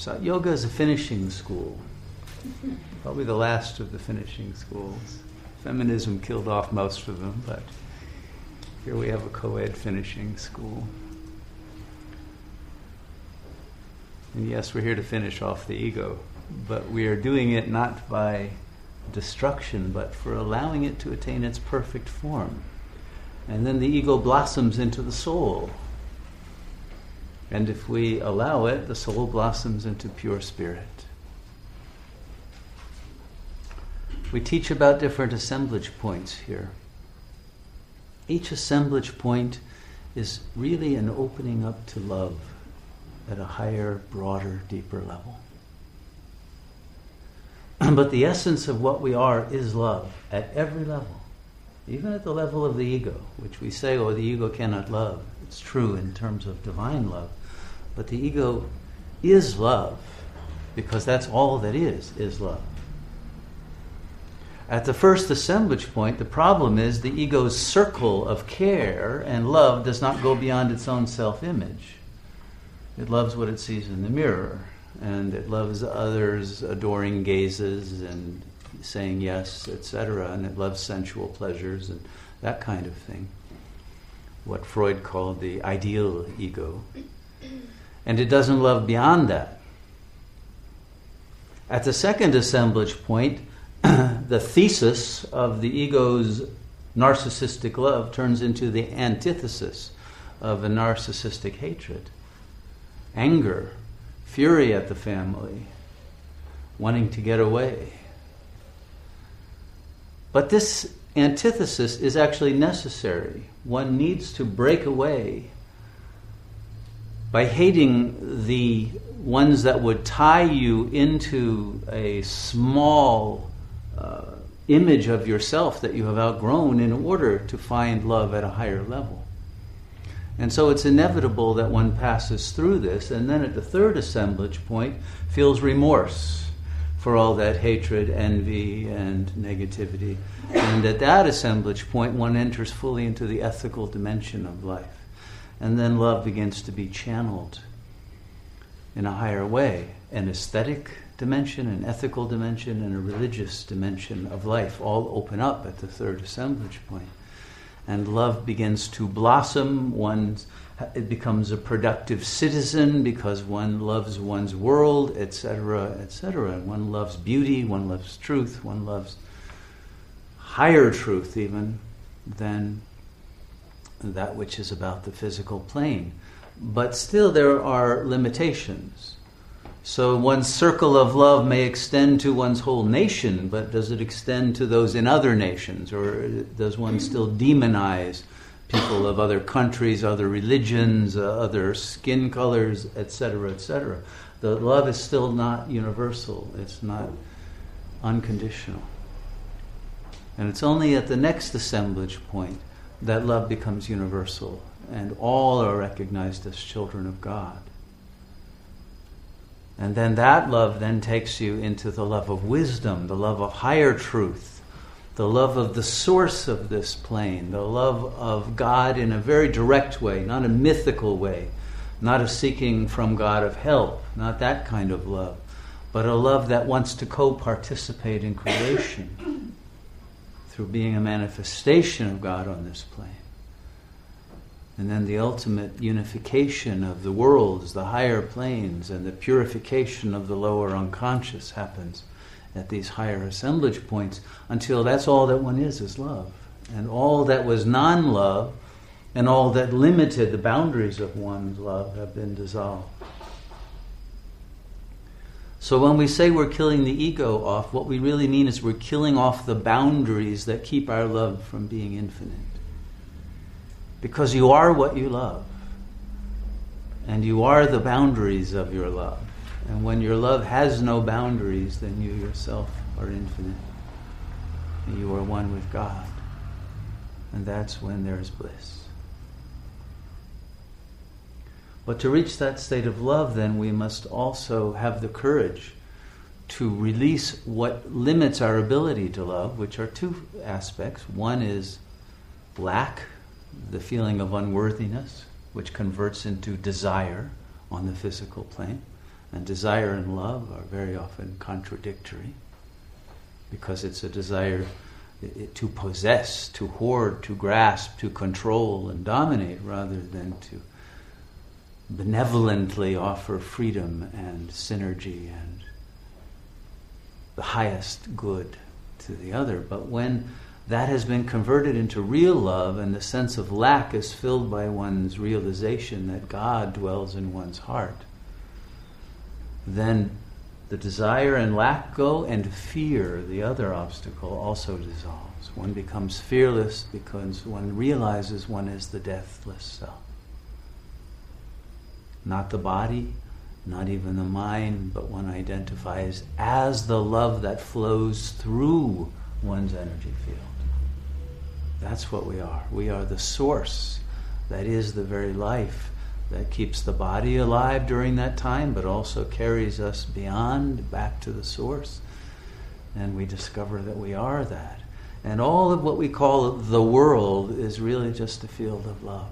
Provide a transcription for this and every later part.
So, yoga is a finishing school, probably the last of the finishing schools. Feminism killed off most of them, but here we have a co ed finishing school. And yes, we're here to finish off the ego, but we are doing it not by destruction, but for allowing it to attain its perfect form. And then the ego blossoms into the soul. And if we allow it, the soul blossoms into pure spirit. We teach about different assemblage points here. Each assemblage point is really an opening up to love at a higher, broader, deeper level. but the essence of what we are is love at every level, even at the level of the ego, which we say, oh, the ego cannot love. It's true in terms of divine love. But the ego is love, because that's all that is, is love. At the first assemblage point, the problem is the ego's circle of care and love does not go beyond its own self image. It loves what it sees in the mirror, and it loves others' adoring gazes and saying yes, etc., and it loves sensual pleasures and that kind of thing. What Freud called the ideal ego. And it doesn't love beyond that. At the second assemblage point, the thesis of the ego's narcissistic love turns into the antithesis of a narcissistic hatred anger, fury at the family, wanting to get away. But this antithesis is actually necessary. One needs to break away by hating the ones that would tie you into a small uh, image of yourself that you have outgrown in order to find love at a higher level. And so it's inevitable that one passes through this, and then at the third assemblage point, feels remorse for all that hatred, envy, and negativity. And at that assemblage point, one enters fully into the ethical dimension of life. And then love begins to be channeled in a higher way an aesthetic dimension, an ethical dimension, and a religious dimension of life all open up at the third assemblage point. and love begins to blossom. One it becomes a productive citizen because one loves one's world, etc., etc. One loves beauty, one loves truth, one loves higher truth even than that which is about the physical plane. But still, there are limitations. So one's circle of love may extend to one's whole nation, but does it extend to those in other nations? Or does one still demonize people of other countries, other religions, uh, other skin colors, etc., etc.? The love is still not universal, it's not unconditional. And it's only at the next assemblage point that love becomes universal and all are recognized as children of God. And then that love then takes you into the love of wisdom, the love of higher truth, the love of the source of this plane, the love of God in a very direct way, not a mythical way, not a seeking from God of help, not that kind of love, but a love that wants to co participate in creation through being a manifestation of God on this plane. And then the ultimate unification of the worlds, the higher planes, and the purification of the lower unconscious happens at these higher assemblage points until that's all that one is, is love. And all that was non love and all that limited the boundaries of one's love have been dissolved. So when we say we're killing the ego off, what we really mean is we're killing off the boundaries that keep our love from being infinite because you are what you love. And you are the boundaries of your love. And when your love has no boundaries, then you yourself are infinite. And you are one with God. And that's when there's bliss. But to reach that state of love, then, we must also have the courage to release what limits our ability to love, which are two aspects. One is lack, the feeling of unworthiness, which converts into desire on the physical plane. And desire and love are very often contradictory because it's a desire to possess, to hoard, to grasp, to control and dominate rather than to benevolently offer freedom and synergy and the highest good to the other. But when that has been converted into real love and the sense of lack is filled by one's realization that God dwells in one's heart, then the desire and lack go, and fear, the other obstacle, also dissolves. One becomes fearless because one realizes one is the deathless self. Not the body, not even the mind, but one identifies as the love that flows through one's energy field. That's what we are. We are the source that is the very life that keeps the body alive during that time, but also carries us beyond, back to the source. And we discover that we are that. And all of what we call the world is really just a field of love,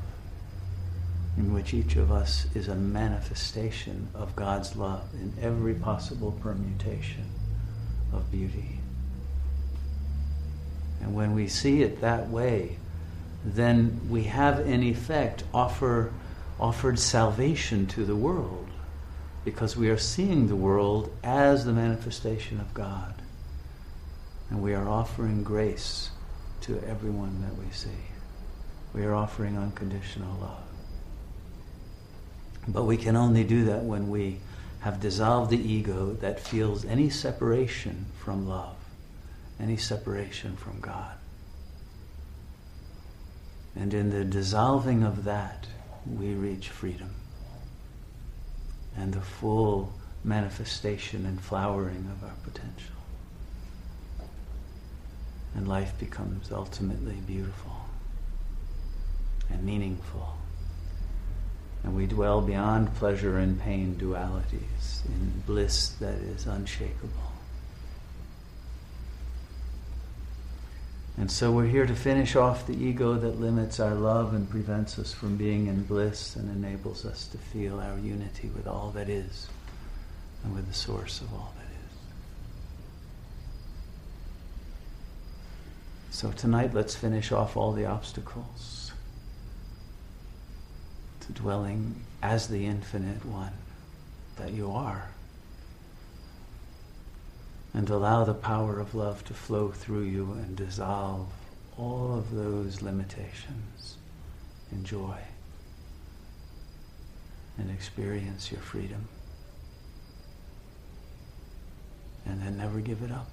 in which each of us is a manifestation of God's love in every possible permutation of beauty. And when we see it that way, then we have in effect offer offered salvation to the world because we are seeing the world as the manifestation of God. And we are offering grace to everyone that we see. We are offering unconditional love. But we can only do that when we have dissolved the ego that feels any separation from love, any separation from God. And in the dissolving of that, we reach freedom and the full manifestation and flowering of our potential. And life becomes ultimately beautiful and meaningful. And we dwell beyond pleasure and pain dualities in bliss that is unshakable. And so we're here to finish off the ego that limits our love and prevents us from being in bliss and enables us to feel our unity with all that is and with the source of all that is. So tonight, let's finish off all the obstacles dwelling as the infinite one that you are and allow the power of love to flow through you and dissolve all of those limitations. Enjoy and experience your freedom. And then never give it up.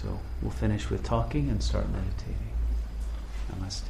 So we'll finish with talking and start meditating. Namaste.